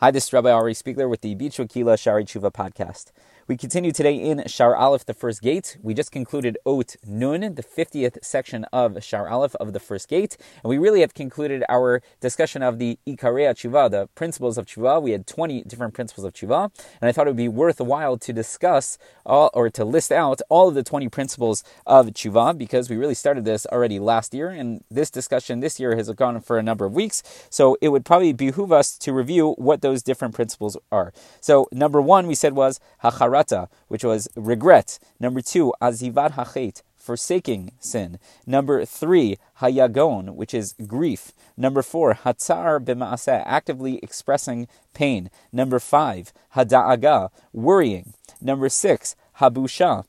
Hi, this is Rabbi Ari Spiegler with the Bichwa Kila Shari Tshuva podcast. We continue today in Shar Aleph, the first gate. We just concluded Ot Nun, the 50th section of Shar Aleph of the first gate. And we really have concluded our discussion of the Ikarei Tshuva, the principles of Tshuva. We had 20 different principles of Tshuva. And I thought it would be worthwhile to discuss all, or to list out all of the 20 principles of Tshuva because we really started this already last year. And this discussion this year has gone for a number of weeks. So it would probably behoove us to review what those different principles are. So, number one, we said was Hachara which was regret. Number two, azivat hachet, forsaking sin. Number three, hayagon, which is grief. Number four, hatzar b'maaseh, actively expressing pain. Number five, hada'aga, worrying. Number six, habusha,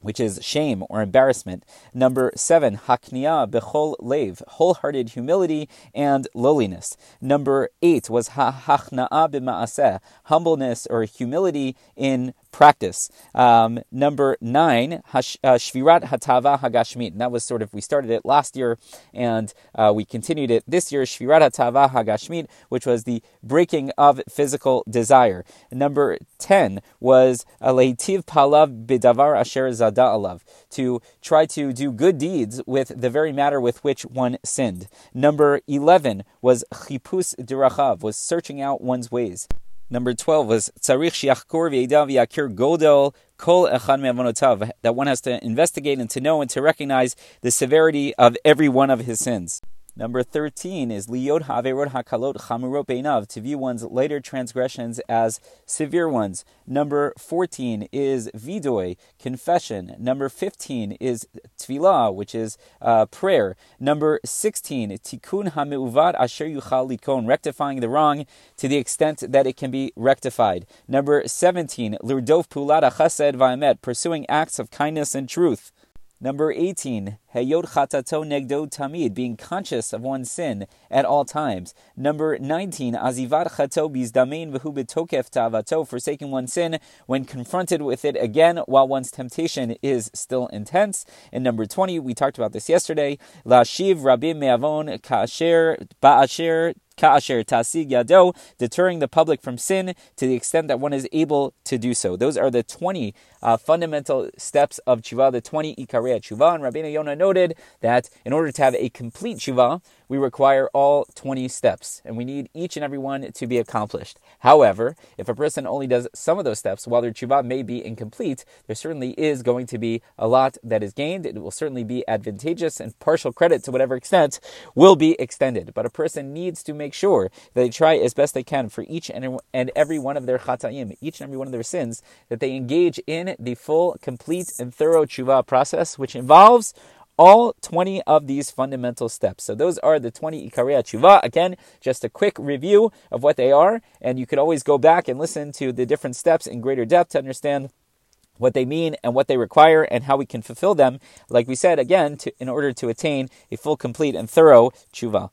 which is shame or embarrassment. Number seven, hakniya bechol lev, wholehearted humility and lowliness. Number eight was ha'hachna'a b'ma'aseh, humbleness or humility in practice. Um, number nine, hash, uh, Shvirat Hatava Hagashmit. And that was sort of, we started it last year and uh, we continued it this year, Shvirat Hatava Hagashmit, which was the breaking of physical desire. Number 10 was Leitiv Palav Bidavar Asher Zada Alav, to try to do good deeds with the very matter with which one sinned. Number 11 was Chipus Dirachav, was searching out one's ways. Number 12 was Tzarich Shiachkor V'edav Yakir Godel Kol Echad Me'avonotav, that one has to investigate and to know and to recognize the severity of every one of his sins. Number 13 is liyod haverot hakalot chamurot beinav, to view one's later transgressions as severe ones. Number 14 is vidoy, confession. Number 15 is tefillah, which is uh, prayer. Number 16, tikkun hameuvad asher yuchal likon, rectifying the wrong to the extent that it can be rectified. Number 17, lirdof pulat chesed va'emet, pursuing acts of kindness and truth. Number 18, Heyod chatato negdo tamid, being conscious of one's sin at all times. Number 19, Azivat chato bizdamein v'hu betokef tavato, forsaking one's sin when confronted with it again while one's temptation is still intense. And number 20, we talked about this yesterday, Lashiv rabim me'avon ka'asher ba'asher Ka'asher tasig yado, deterring the public from sin to the extent that one is able to do so. Those are the 20 uh, fundamental steps of tshuva, the 20 ikarei tshuva. And Rabbeinu Yonah noted that in order to have a complete tshuva, we require all 20 steps, and we need each and every one to be accomplished. However, if a person only does some of those steps, while their tshuva may be incomplete, there certainly is going to be a lot that is gained. It will certainly be advantageous, and partial credit to whatever extent will be extended. But a person needs to make sure that they try as best they can for each and every one of their chatayim, each and every one of their sins, that they engage in the full, complete, and thorough tshuva process, which involves all 20 of these fundamental steps. So those are the 20 Ikarei Tshuva. Again, just a quick review of what they are, and you could always go back and listen to the different steps in greater depth to understand what they mean and what they require and how we can fulfill them, like we said again, to, in order to attain a full, complete, and thorough tshuva.